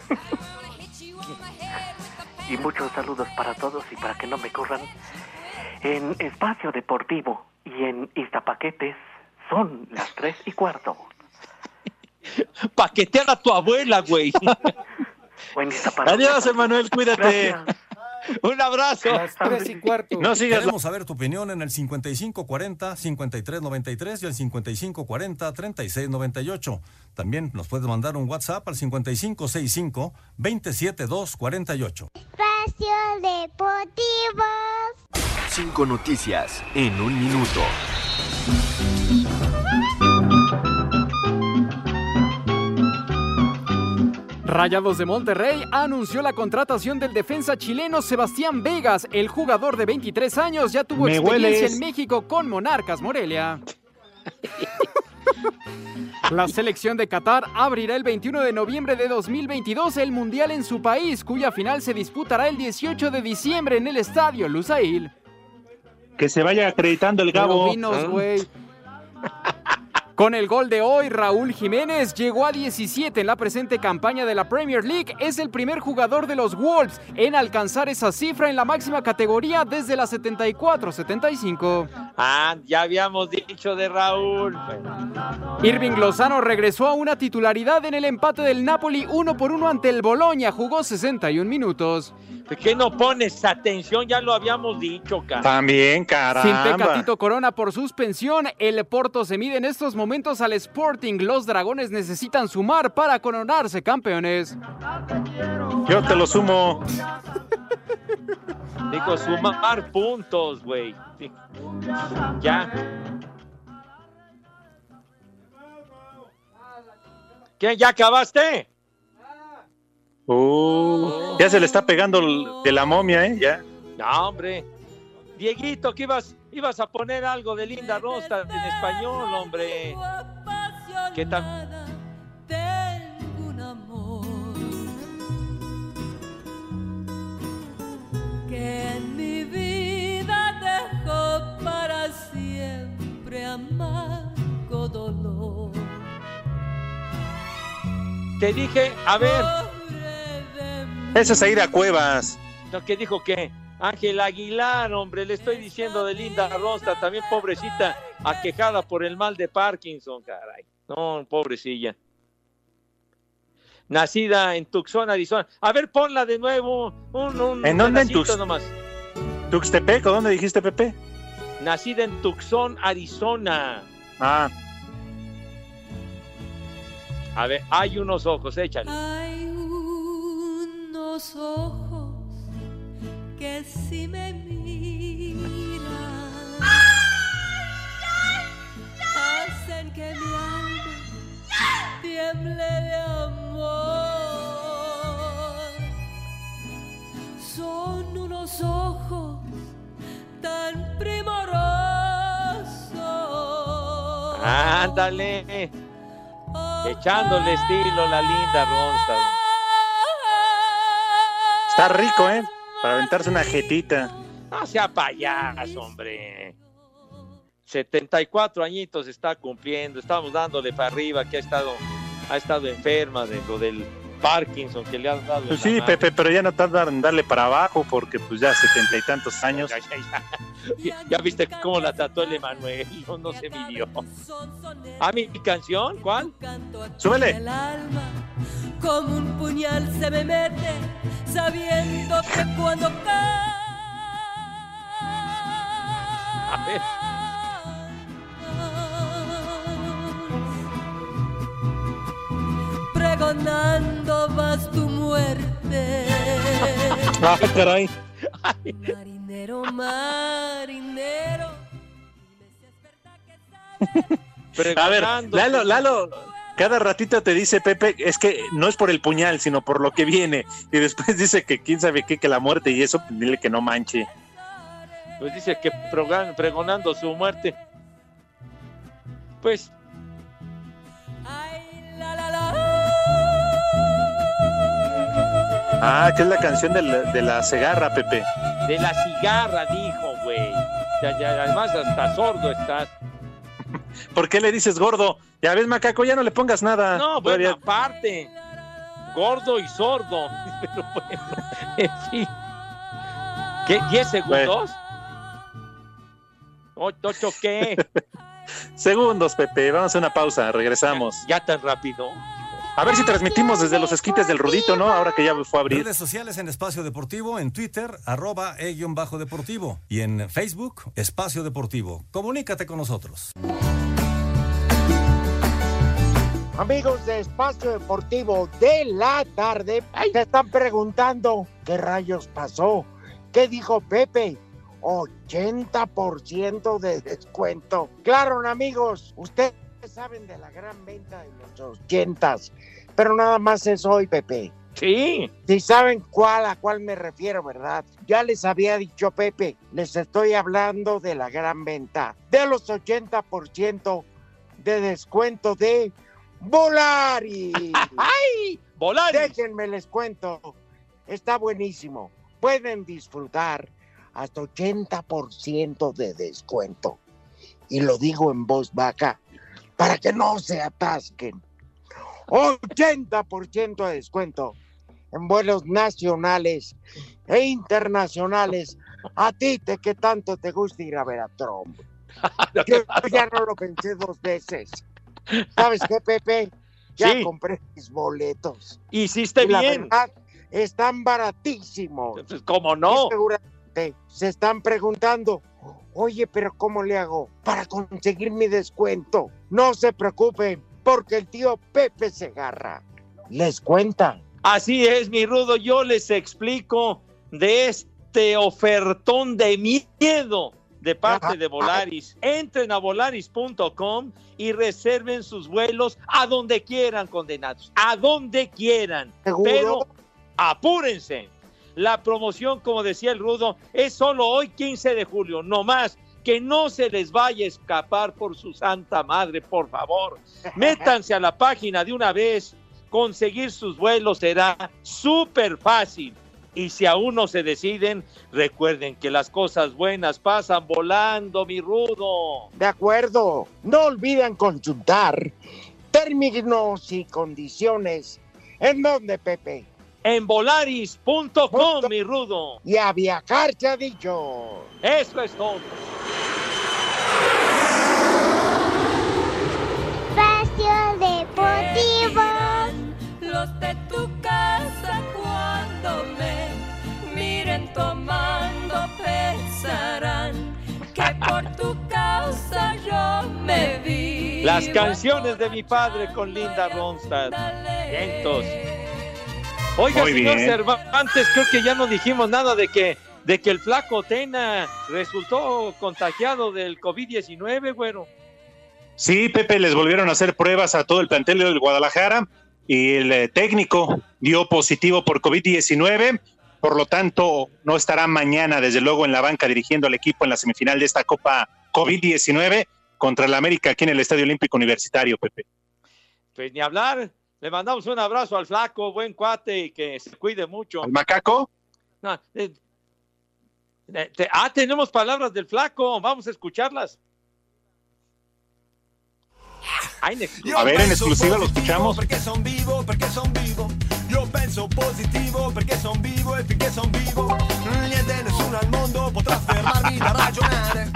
(laughs) y muchos saludos para todos y para que no me corran. En Espacio Deportivo y en Iztapaquetes son las tres y cuarto. (laughs) Pa' que te haga tu abuela, güey. (laughs) Adiós, Emanuel, cuídate. Gracias. Un abrazo. Las tres y cuarto. No sigas Queremos saber tu opinión en el 5540-5393 y el 5540-3698. También nos puedes mandar un WhatsApp al 5565-27248. Espacio Deportivo. Cinco noticias en un minuto. Rayados de Monterrey anunció la contratación del defensa chileno Sebastián Vegas. El jugador de 23 años ya tuvo Me experiencia hueles. en México con Monarcas Morelia. La selección de Qatar abrirá el 21 de noviembre de 2022 el Mundial en su país, cuya final se disputará el 18 de diciembre en el estadio Lusail. Que se vaya acreditando el Pero Gabo. vinos, Ah. (laughs) Con el gol de hoy, Raúl Jiménez llegó a 17 en la presente campaña de la Premier League. Es el primer jugador de los Wolves en alcanzar esa cifra en la máxima categoría desde la 74-75. Ah, ya habíamos dicho de Raúl. Irving Lozano regresó a una titularidad en el empate del Napoli 1 por 1 ante el Boloña. Jugó 61 minutos. ¿Por qué no pones atención? Ya lo habíamos dicho, cara. También, Sin caramba. Tecatito Corona por suspensión, el Porto se mide en estos momentos al Sporting. Los Dragones necesitan sumar para coronarse campeones. Yo te lo sumo. (laughs) Dijo sumar puntos, güey. Ya. ¿Qué? ¿Ya acabaste? Uh, ya se le está pegando de la momia, ¿eh? Ya. No, hombre. Dieguito, que ibas, ibas a poner algo de Linda Rosta en español, hombre. ¿Qué tal? Tengo un amor que en mi vida dejó para siempre amargo dolor. Te dije, a ver, Ese es a ir a cuevas. no, ¿qué dijo qué? Ángel Aguilar, hombre, le estoy diciendo de Linda Rosta, también pobrecita, aquejada por el mal de Parkinson, caray. No, pobrecilla. Nacida en Tucson, Arizona. A ver, ponla de nuevo. Un, un ¿En dónde? En Tux- nomás. ¿Tuxtepec o dónde dijiste, Pepe? Nacida en Tucson, Arizona. Ah, A ver, hay unos ojos, échale. Hay unos ojos que si me miras hacen que mi alma tiemble de amor. Son unos ojos tan primorosos. Ándale, echándole estilo la linda Ronstadt. Está rico, ¿eh? Para aventarse una jetita. No sea payaso, hombre. 74 añitos está cumpliendo. Estamos dándole para arriba que ha estado, ha estado enferma de lo del Parkinson que le han dado. Pues sí. Pepe, pero ya no tarda en darle para abajo porque pues ya setenta y tantos años. Ya, ya, (laughs) ya. Ya- ya viste cómo la trató el Emanuel, no, no se midió. ¿A mi canción? ¿Cuál? Súbele. Como un puñal se me mete, sabiendo que cuando cae. A ver. Pregonando vas tu muerte. (laughs) Ah, caray. Marinero, marinero. A ver, Lalo, Lalo, cada ratito te dice Pepe, es que no es por el puñal, sino por lo que viene. Y después (laughs) dice que quién sabe qué, que la muerte y eso, pues, dile que no manche. Pues dice que pregonando su muerte. Pues Ah, que es la canción de la, de la cegarra, Pepe. de la cigarra, dijo, güey. Ya, ya, además, hasta sordo estás. ¿Por qué le dices gordo? Ya ves, macaco, ya no le pongas nada. No, bueno, aparte. Gordo y sordo. (laughs) Pero bueno, en fin. ¿Qué? ¿10 segundos? ¿Ocho qué? (laughs) Segundos, Pepe. Vamos a una pausa, regresamos. ¿Ya tan rápido? A ver si transmitimos desde los esquites del Rudito, ¿no? Ahora que ya fue a abrir. Redes sociales en Espacio Deportivo, en Twitter, arroba e-bajo deportivo. Y en Facebook, Espacio Deportivo. Comunícate con nosotros. Amigos de Espacio Deportivo de la tarde, se están preguntando qué rayos pasó. ¿Qué dijo Pepe? 80% de descuento. Claro, amigos, ustedes saben de la gran venta de los 80 pero nada más es hoy, Pepe. Sí. Si saben cuál a cuál me refiero, ¿verdad? Ya les había dicho Pepe, les estoy hablando de la gran venta de los 80% de descuento de Volari. (laughs) ¡Ay! Volari. Déjenme les cuento. Está buenísimo. Pueden disfrutar hasta 80% de descuento. Y lo digo en voz baja para que no se atasquen. 80% de descuento en vuelos nacionales e internacionales. A ti te que tanto te gusta ir a ver a Trump. (laughs) Yo ya no lo pensé dos veces. ¿Sabes qué, Pepe? Ya Sí. compré mis boletos. Hiciste Y la bien. verdad, están baratísimos. Pues, ¿Cómo no? Y seguramente se están preguntando, oye, pero ¿cómo le hago para conseguir mi descuento? No se preocupen, porque el tío Pepe Segarra les cuenta. Así es, mi rudo. Yo les explico de este ofertón de miedo de parte de Volaris. Entren a volaris.com y reserven sus vuelos a donde quieran, condenados. A donde quieran. ¿Seguro? Pero apúrense. La promoción, como decía el rudo, es solo hoy 15 de julio. No más. Que no se les vaya a escapar por su santa madre, por favor. (laughs) Métanse a la página de una vez. Conseguir sus vuelos será súper fácil. Y si aún no se deciden, recuerden que las cosas buenas pasan volando, mi rudo. De acuerdo, no olviden consultar términos y condiciones. ¿En dónde, Pepe? En volaris.com, mi rudo. Y a viajar se ha dicho. Eso es todo. Espacio Deportivo. Los de tu casa cuando me miren tomando pensarán que por tu causa yo me vi. Las canciones de mi padre con Linda Ronstadt. Vientos. Oiga, Muy señor bien. Cervantes, creo que ya no dijimos nada de que, de que el flaco Tena resultó contagiado del COVID-19, güero. Sí, Pepe, les volvieron a hacer pruebas a todo el plantel del Guadalajara y el eh, técnico dio positivo por COVID-19, por lo tanto no estará mañana, desde luego, en la banca dirigiendo al equipo en la semifinal de esta Copa COVID-19. contra el América aquí en el Estadio Olímpico Universitario, Pepe. Pues ni hablar. Le mandamos un abrazo al flaco, buen cuate y que se cuide mucho. ¿Al macaco? No, eh, eh, te- ah, tenemos palabras del flaco. Vamos a escucharlas. Exclusiva. A ver, en exclusiva lo escuchamos. Perché son vivo, perché son vivo. Io penso positivo perché son vivo e finché son vivo. Niente, nessuno al mondo potrà fermarmi da ragionare.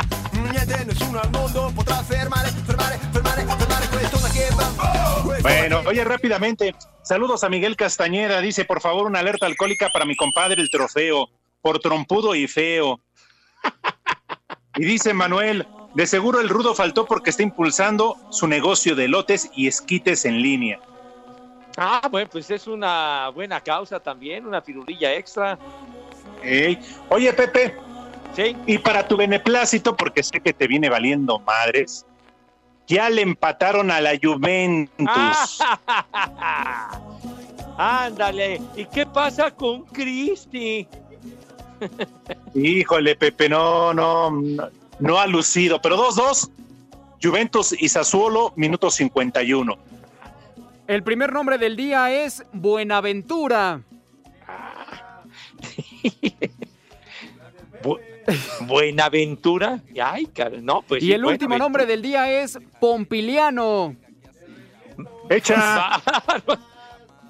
Niente, nessuno al mondo potrà fermare, fermare, fermare, fermare questo da che va. Questo Bueno, oye, rápidamente, saludos a Miguel Castañeda. Dice, por favor, una alerta alcohólica para mi compadre el trofeo, por trompudo y feo. Y dice Manuel, de seguro el rudo faltó porque está impulsando su negocio de lotes y esquites en línea. Ah, bueno, pues es una buena causa también, una firulilla extra. Oye, Pepe. Sí. Y para tu beneplácito, porque sé que te viene valiendo madres, ya le empataron a la Juventus. (laughs) Ándale. ¿Y qué pasa con Cristi? (laughs) Híjole, Pepe, no, no, no, no ha lucido, pero 2-2. Juventus y Sassuolo, minuto 51. El primer nombre del día es Buenaventura. Bu- (laughs) Buenaventura. Ay, no, pues y sí, el último nombre del día es Pompiliano. Echa,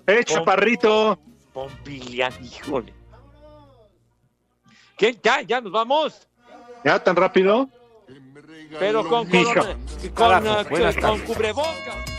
echa, parrito. Pompiliano, híjole. ¿Qué? ¿Ya, ya nos vamos? ¿Ya tan rápido? Pero con, con, eh, buenas con tardes. cubrebocas.